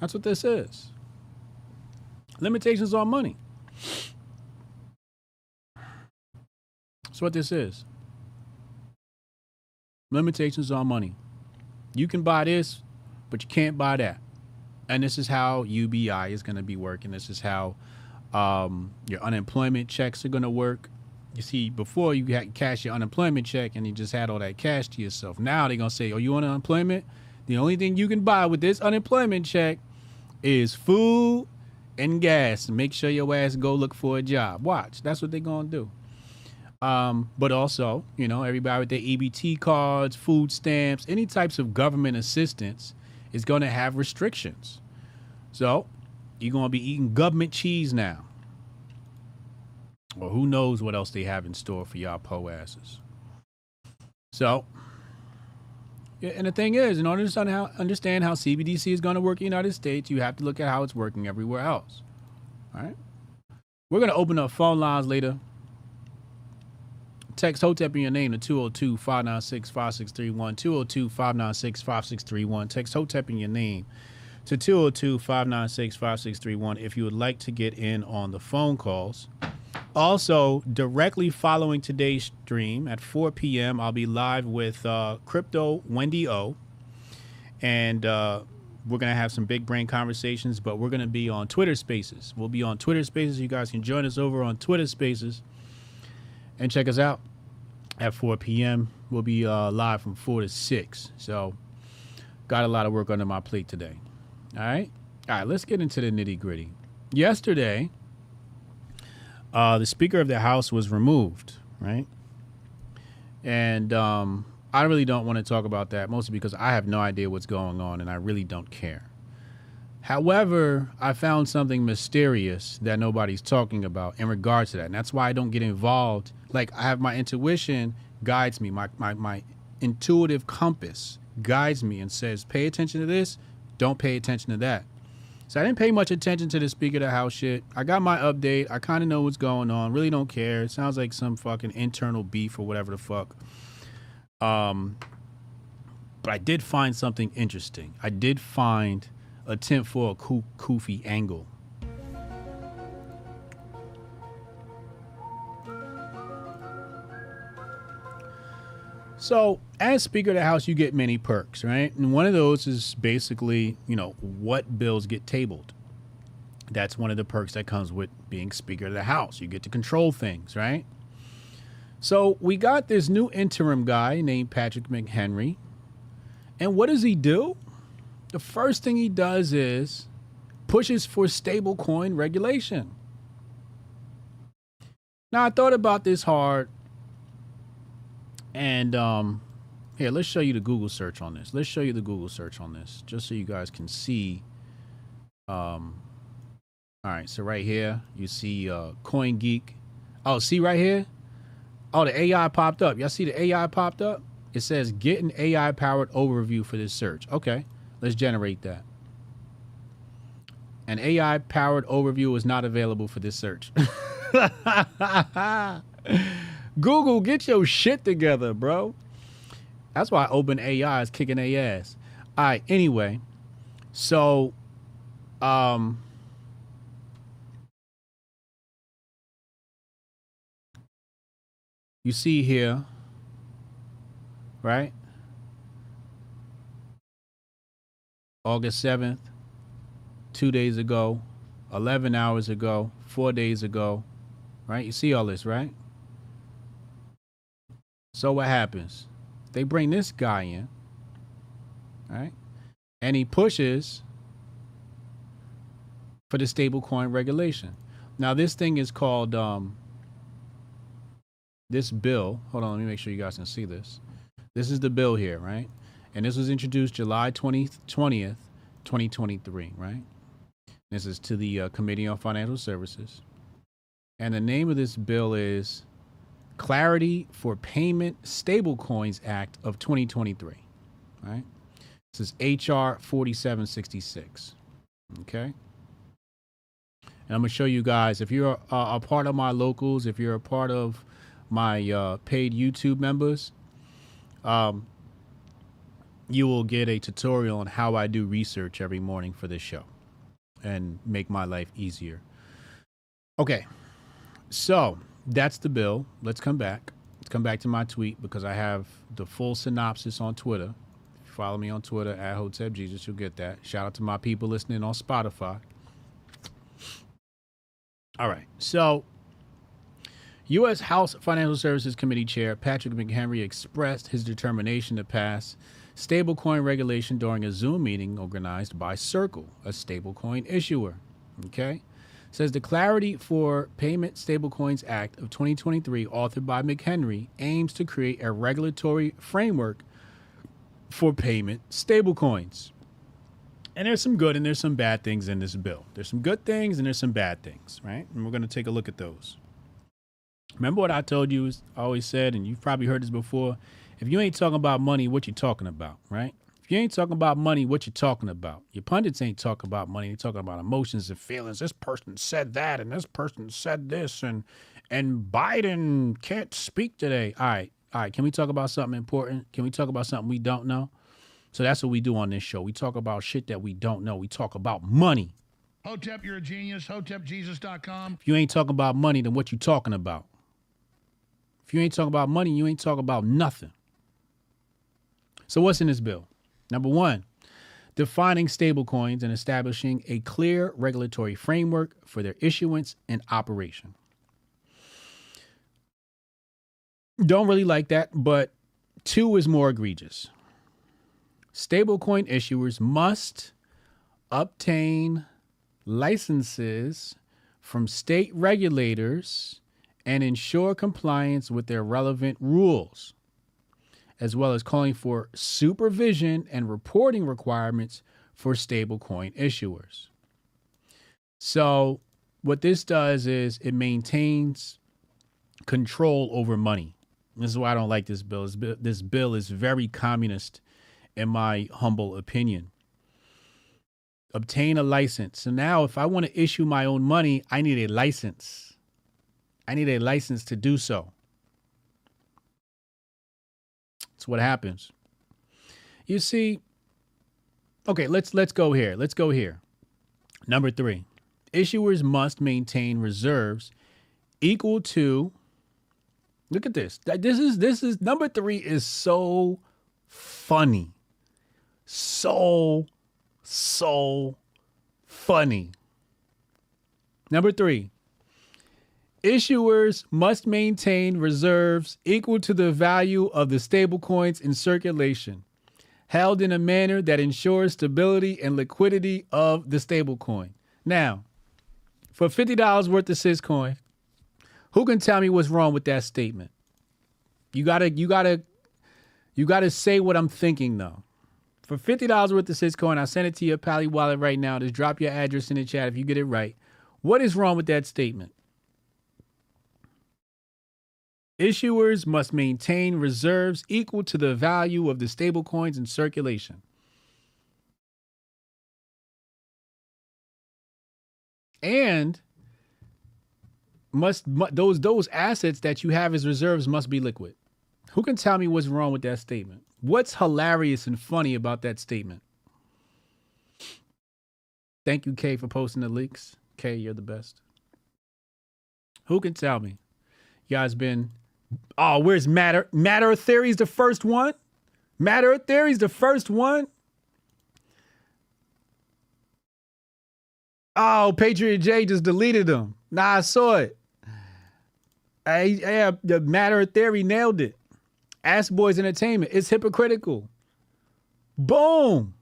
That's what this is. Limitations on money. That's what this is. Limitations on money. You can buy this, but you can't buy that. And this is how UBI is going to be working. This is how um, your unemployment checks are going to work. You see, before you had cash your unemployment check and you just had all that cash to yourself. Now they're going to say, Oh, you want unemployment? The only thing you can buy with this unemployment check is food and gas. Make sure your ass go look for a job. Watch. That's what they're going to do. Um, but also, you know, everybody with their EBT cards, food stamps, any types of government assistance is going to have restrictions. So you're going to be eating government cheese now. Or who knows what else they have in store for y'all po asses. So, and the thing is, in order to understand how CBDC is going to work in the United States, you have to look at how it's working everywhere else. All right? We're going to open up phone lines later. Text HOTEP in your name to 202 596 5631. 202 596 5631. Text HOTEP in your name to 202 596 5631 if you would like to get in on the phone calls. Also, directly following today's stream at 4 p.m., I'll be live with uh, Crypto Wendy O. And uh, we're going to have some big brain conversations, but we're going to be on Twitter Spaces. We'll be on Twitter Spaces. You guys can join us over on Twitter Spaces and check us out at 4 p.m. We'll be uh, live from 4 to 6. So, got a lot of work under my plate today. All right. All right. Let's get into the nitty gritty. Yesterday, uh, the Speaker of the House was removed, right? And um, I really don't want to talk about that, mostly because I have no idea what's going on and I really don't care. However, I found something mysterious that nobody's talking about in regards to that. And that's why I don't get involved. Like, I have my intuition guides me, my, my, my intuitive compass guides me and says, pay attention to this, don't pay attention to that. So I didn't pay much attention to the Speaker of the House shit. I got my update. I kind of know what's going on. Really don't care. It sounds like some fucking internal beef or whatever the fuck. Um, but I did find something interesting. I did find a tinfoil kufi angle. So, as Speaker of the House, you get many perks, right? And one of those is basically, you know, what bills get tabled. That's one of the perks that comes with being Speaker of the House. You get to control things, right? So, we got this new interim guy named Patrick McHenry. And what does he do? The first thing he does is pushes for stablecoin regulation. Now, I thought about this hard and um, here, let's show you the Google search on this. Let's show you the Google search on this, just so you guys can see. Um, all right, so right here, you see uh, CoinGeek. Oh, see right here? Oh, the AI popped up. Y'all see the AI popped up? It says get an AI powered overview for this search. Okay, let's generate that. An AI powered overview is not available for this search. Google, get your shit together, bro. That's why Open AI is kicking their ass. All right, anyway. So um you see here, right? August 7th, two days ago, 11 hours ago, four days ago, right? You see all this, right? So what happens? They bring this guy in, right? And he pushes for the stablecoin regulation. Now, this thing is called um, this bill. Hold on, let me make sure you guys can see this. This is the bill here, right? And this was introduced July 20th, 20th 2023, right? This is to the uh, Committee on Financial Services. And the name of this bill is Clarity for Payment Stablecoins Act of 2023, right? This is HR 4766. Okay. And I'm going to show you guys if you're a, a, part of my locals, if you're a part of my uh, paid YouTube members, um, you will get a tutorial on how I do research every morning for this show and make my life easier. Okay. So that's the bill. Let's come back. Let's come back to my tweet because I have the full synopsis on Twitter. If you follow me on Twitter at Hotep Jesus, you'll get that. Shout out to my people listening on Spotify. All right. So, U.S. House Financial Services Committee Chair Patrick McHenry expressed his determination to pass stablecoin regulation during a Zoom meeting organized by Circle, a stablecoin issuer. Okay? Says the Clarity for Payment Stablecoins Act of 2023, authored by McHenry, aims to create a regulatory framework for payment stablecoins. And there's some good and there's some bad things in this bill. There's some good things and there's some bad things, right? And we're going to take a look at those. Remember what I told you, I always said, and you've probably heard this before. If you ain't talking about money, what you talking about, right? You ain't talking about money, what you talking about? Your pundits ain't talking about money. They're talking about emotions and feelings. This person said that, and this person said this, and and Biden can't speak today. All right, all right. Can we talk about something important? Can we talk about something we don't know? So that's what we do on this show. We talk about shit that we don't know. We talk about money. Hotep, you're a genius. HotepJesus.com. If you ain't talking about money, then what you talking about? If you ain't talking about money, you ain't talking about nothing. So what's in this bill? Number one, defining stablecoins and establishing a clear regulatory framework for their issuance and operation. Don't really like that, but two is more egregious. Stablecoin issuers must obtain licenses from state regulators and ensure compliance with their relevant rules, as well as calling for supervision and reporting requirements for stablecoin issuers. So, what this does is it maintains control over money. This is why I don't like this bill. This bill is very communist in my humble opinion. Obtain a license. So now, if I want to issue my own money, I need a license. I need a license to do so. That's what happens. You see, okay, let's let's go here. Let's go here. Number three, issuers must maintain reserves equal to. Look at this. This is this is number three is so funny so, so funny. Number three, issuers must maintain reserves equal to the value of the stablecoins in circulation, held in a manner that ensures stability and liquidity of the stablecoin. Now, for $50 worth of Syscoin, who can tell me what's wrong with that statement? You gotta, you gotta, you gotta say what I'm thinking though. For fifty dollars worth of Syscoin, I send it to your Pali wallet right now. Just drop your address in the chat if you get it right. What is wrong with that statement? Issuers must maintain reserves equal to the value of the stablecoins in circulation. And must those those assets that you have as reserves must be liquid. Who can tell me what's wrong with that statement? What's hilarious and funny about that statement? Thank you, Kay, for posting the leaks. Kay, you're the best. Who can tell me? You guys been Oh, where's Matter? Matter Theory's the first one? Matter Theory's the first one? Oh, Patriot J just deleted them. Nah, I saw it. I, yeah, the Matter of Theory nailed it. Ask Boys Entertainment. It's hypocritical. Boom.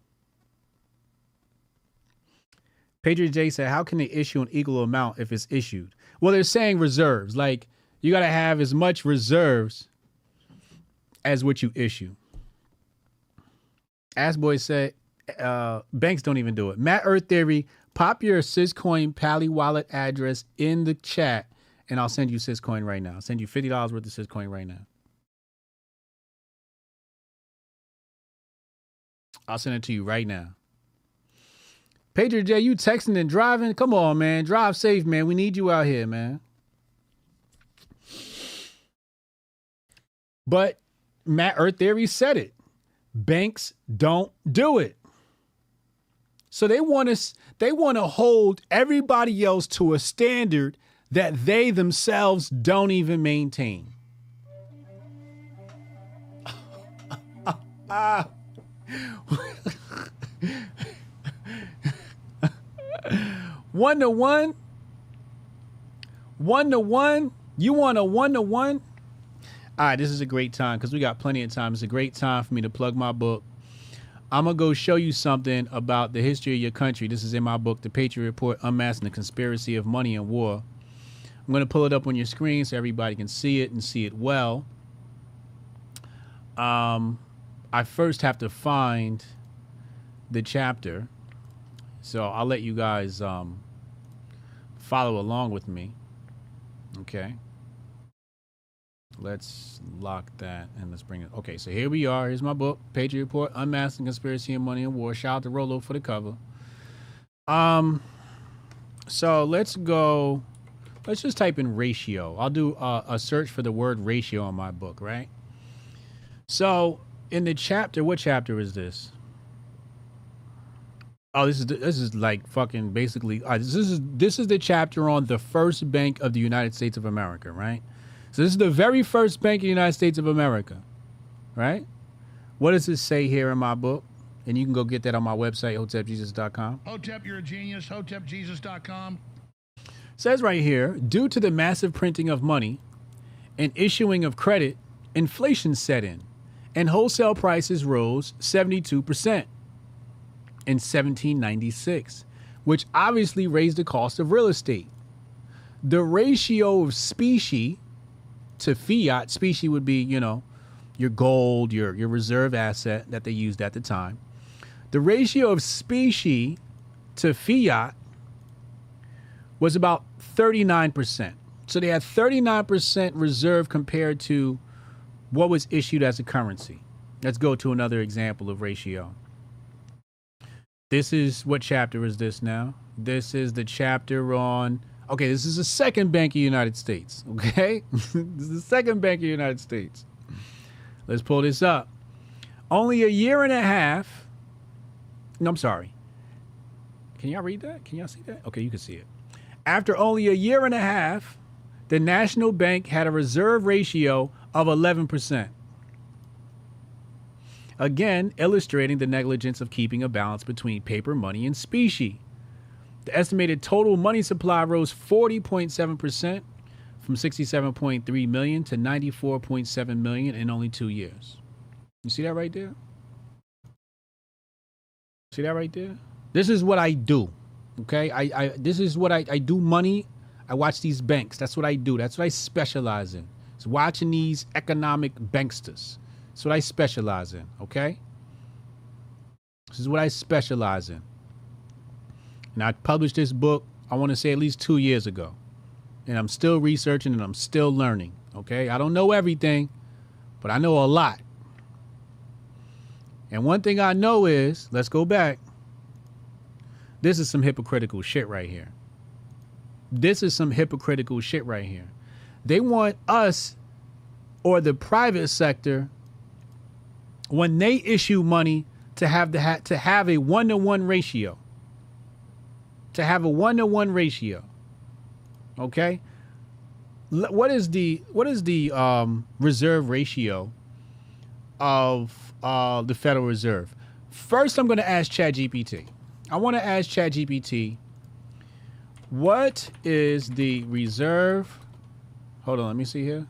Patriot J said, How can they issue an equal amount if it's issued? Well, they're saying reserves. Like, you got to have as much reserves as what you issue. As Boys said, uh, Banks don't even do it. Matt Earth Theory, pop your Syscoin Pali wallet address in the chat, and I'll send you Syscoin right now. I'll send you $50 worth of Syscoin right now. I'll send it to you right now. Patriot J, you texting and driving? Come on, man. Drive safe, man. We need you out here, man. But Matt Earth Theory said it. Banks don't do it. So they want us they want to hold everybody else to a standard that they themselves don't even maintain. One to one. One to one. You want a one to one? All right, this is a great time because we got plenty of time. It's a great time for me to plug my book. I'm gonna go show you something about the history of your country. This is in my book, The Patriot Report: Unmasking the Conspiracy of Money and War. I'm gonna pull it up on your screen so everybody can see it and see it well. Um, I first have to find the chapter, so I'll let you guys um, follow along with me. Okay. Let's lock that and let's bring it. Okay, so here we are. Here's my book, Patriot Report: Unmasking Conspiracy and Money and War. Shout out to Rolo for the cover. Um, so let's go. Let's just type in ratio. I'll do a, a search for the word ratio on my book, right? So in the chapter, what chapter is this? Oh, this is this is like fucking basically. Uh, this is this is the chapter on the first bank of the United States of America, right? So this is the very first bank in the United States of America, right? What does it say here in my book? And you can go get that on my website, hotepjesus.com. Hotep, you're a genius. HotepJesus.com. says right here, due to the massive printing of money and issuing of credit, inflation set in, and wholesale prices rose 72% in 1796, which obviously raised the cost of real estate. The ratio of specie to fiat, specie would be, you know, your gold, your your reserve asset that they used at the time. The ratio of specie to fiat was about 39%. So they had 39% reserve compared to what was issued as a currency. Let's go to another example of ratio. This is what chapter is this now? This is the chapter on Okay, this is the second bank of the United States. Okay, this is the second bank of the United States. Let's pull this up. Only a year and a half. No, I'm sorry. Can y'all read that? Can y'all see that? Okay, you can see it. After only a year and a half, the National Bank had a reserve ratio of 11%. Again, illustrating the negligence of keeping a balance between paper money and specie. The estimated total money supply rose 40.7% from 67.3 million to 94.7 million in only two years. You see that right there? See that right there? This is what I do. Okay? I, I this is what I, I do money. I watch these banks. That's what I do. That's what I specialize in. It's watching these economic banksters. That's what I specialize in. Okay? This is what I specialize in. And I published this book, I want to say at least two years ago. And I'm still researching and I'm still learning. Okay, I don't know everything, but I know a lot. And one thing I know is, let's go back. This is some hypocritical shit right here. This is some hypocritical shit right here. They want us or the private sector when they issue money to have the ha- to have a one to one ratio. To have a one to one ratio. Okay. What is the what is the um, reserve ratio of uh, the Federal Reserve? First, I'm going to ask ChatGPT. I want to ask ChatGPT, what is the reserve? Hold on, let me see here.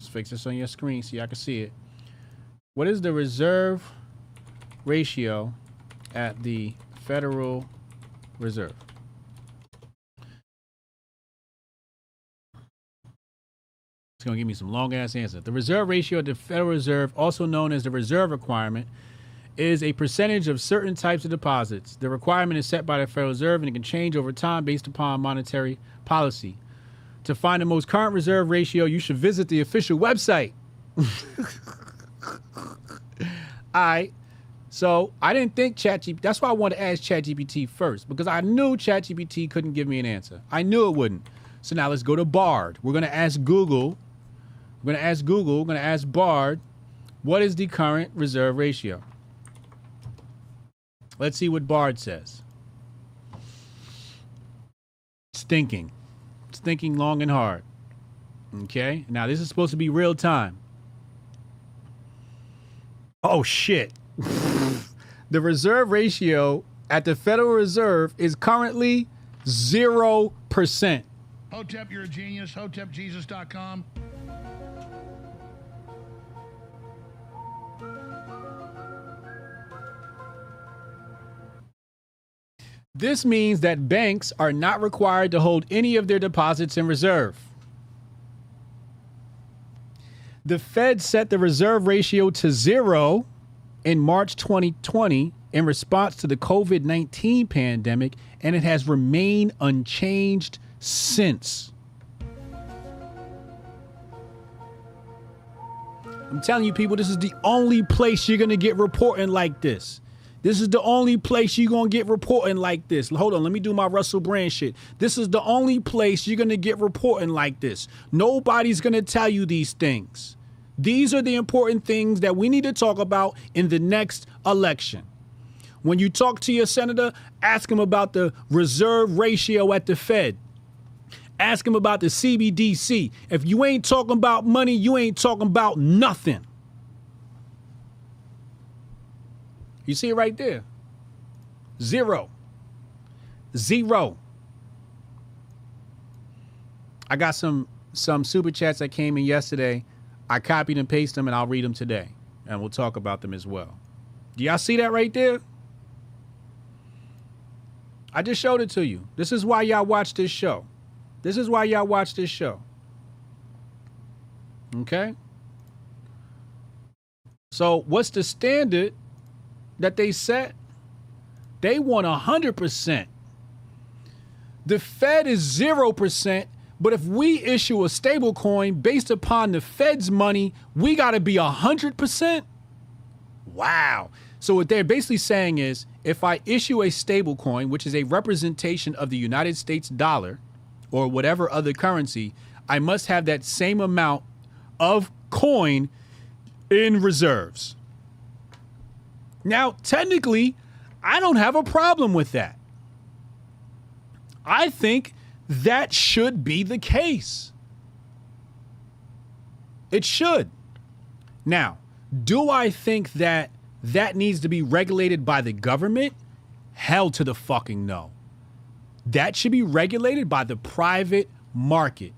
Let's fix this on your screen so y'all can see it. What is the reserve ratio at the Federal Reserve? It's going to give me some long ass answer. The reserve ratio at the Federal Reserve, also known as the reserve requirement, is a percentage of certain types of deposits. The requirement is set by the Federal Reserve and it can change over time based upon monetary policy. To find the most current reserve ratio, you should visit the official website. Right. So I didn't think ChatGPT. That's why I wanted to ask ChatGPT first because I knew ChatGPT couldn't give me an answer. I knew it wouldn't. So now let's go to Bard. We're gonna ask Google. We're gonna ask Google. We're gonna ask Bard. What is the current reserve ratio? Let's see what Bard says. It's thinking. It's thinking long and hard. Okay. Now this is supposed to be real time. Oh shit. the reserve ratio at the Federal Reserve is currently 0%. Hotep, you're a genius. HotepJesus.com. This means that banks are not required to hold any of their deposits in reserve. The Fed set the reserve ratio to zero in March 2020 in response to the COVID 19 pandemic, and it has remained unchanged since. I'm telling you, people, this is the only place you're going to get reporting like this. This is the only place you're going to get reporting like this. Hold on, let me do my Russell Brand shit. This is the only place you're going to get reporting like this. Nobody's going to tell you these things. These are the important things that we need to talk about in the next election. When you talk to your senator, ask him about the reserve ratio at the Fed. Ask him about the CBDC. If you ain't talking about money, you ain't talking about nothing. You see it right there. Zero. Zero. I got some some super chats that came in yesterday. I copied and pasted them and I'll read them today. And we'll talk about them as well. Do y'all see that right there? I just showed it to you. This is why y'all watch this show. This is why y'all watch this show. Okay? So, what's the standard that they set? They want 100%. The Fed is 0%, but if we issue a stable coin based upon the Fed's money, we got to be 100%? Wow. So what they're basically saying is if I issue a stable coin, which is a representation of the United States dollar or whatever other currency, I must have that same amount of coin in reserves. Now, technically, I don't have a problem with that. I think that should be the case. It should. Now, do I think that that needs to be regulated by the government? Hell to the fucking no. That should be regulated by the private market.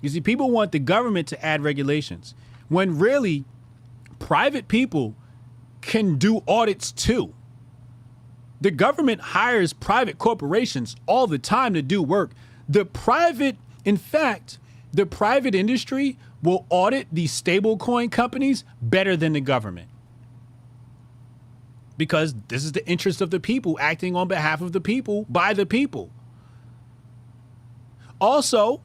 You see, people want the government to add regulations when really private people can do audits too. The government hires private corporations all the time to do work. The private, in fact, the private industry will audit these stablecoin companies better than the government. Because this is the interest of the people acting on behalf of the people by the people. Also,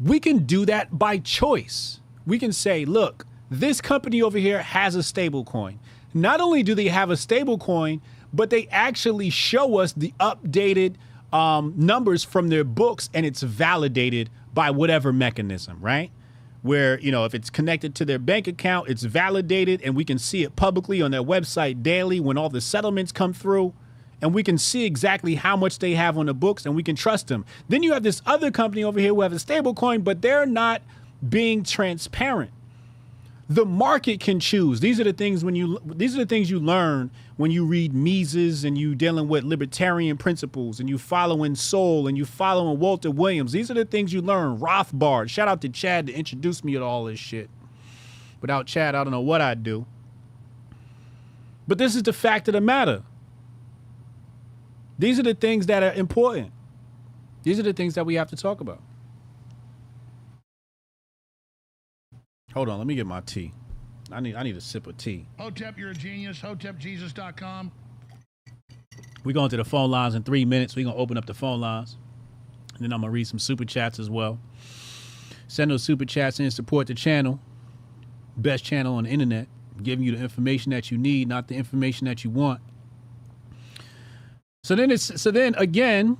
we can do that by choice. We can say, look, this company over here has a stable coin. Not only do they have a stable coin, but they actually show us the updated um, numbers from their books and it's validated by whatever mechanism, right? Where, you know, if it's connected to their bank account, it's validated and we can see it publicly on their website daily when all the settlements come through and we can see exactly how much they have on the books and we can trust them. Then you have this other company over here who have a stable coin, but they're not being transparent. The market can choose. These are the things when you these are the things you learn when you read Mises and you dealing with libertarian principles and you following Sowell and you following Walter Williams. These are the things you learn. Rothbard. Shout out to Chad to introduce me to all this shit. Without Chad, I don't know what I'd do. But this is the fact of the matter. These are the things that are important. These are the things that we have to talk about. Hold on, let me get my tea. I need I need a sip of tea. Hotep, you're a genius. HotepJesus.com. We're going to the phone lines in three minutes. We're gonna open up the phone lines. And then I'm gonna read some super chats as well. Send those super chats in, support the channel. Best channel on the internet. Giving you the information that you need, not the information that you want. So then it's so then again,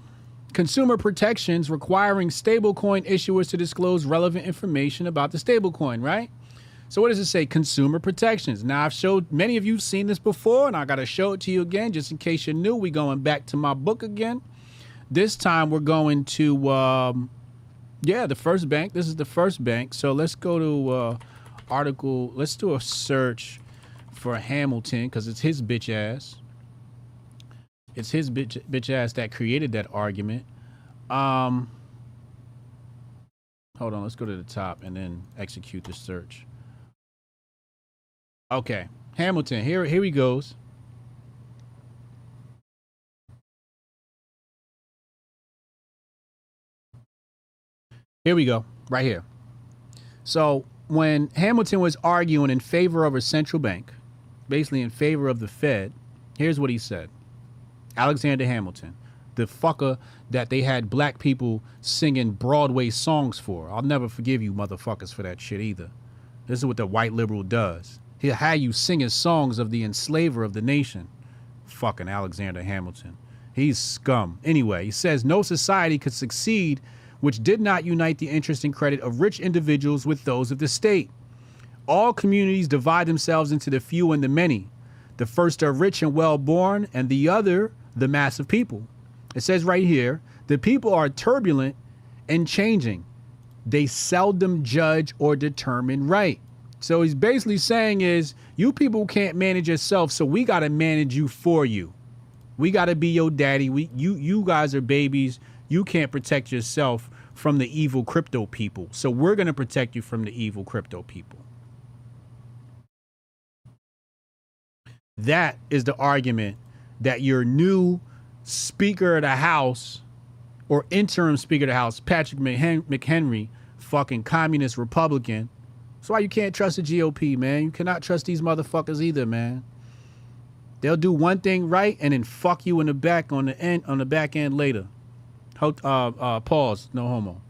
consumer protections requiring stablecoin issuers to disclose relevant information about the stablecoin, right? So what does it say? Consumer protections. Now I've showed many of you seen this before, and I gotta show it to you again, just in case you're new. We going back to my book again. This time we're going to um, yeah, the first bank. This is the first bank. So let's go to uh, article. Let's do a search for Hamilton because it's his bitch ass. It's his bitch, bitch ass that created that argument. Um, hold on, let's go to the top and then execute the search. Okay, Hamilton. Here, here he goes. Here we go, right here. So when Hamilton was arguing in favor of a central bank, basically in favor of the Fed, here's what he said. Alexander Hamilton, the fucker that they had black people singing Broadway songs for. I'll never forgive you motherfuckers for that shit either. This is what the white liberal does. He'll have you singing songs of the enslaver of the nation. Fucking Alexander Hamilton. He's scum. Anyway, he says no society could succeed which did not unite the interest and credit of rich individuals with those of the state. All communities divide themselves into the few and the many. The first are rich and well born, and the other the mass of people. It says right here the people are turbulent and changing. They seldom judge or determine right. So he's basically saying is you people can't manage yourself, so we got to manage you for you. We got to be your daddy. We you you guys are babies. You can't protect yourself from the evil crypto people. So we're to protect you from the evil crypto people. That is the argument that your new Speaker of the House or interim Speaker of the House, Patrick McHenry, fucking communist Republican. That's why you can't trust the GOP, man. You cannot trust these motherfuckers either, man. They'll do one thing right and then fuck you in the back on the end on the back end later. Uh, uh, pause. No homo.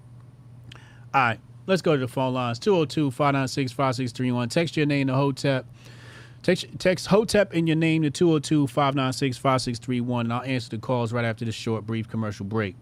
All right, let's go to the phone lines. 202 596 5631. Text your name to HOTEP. Text, text HOTEP in your name to 202 596 5631, and I'll answer the calls right after this short, brief commercial break.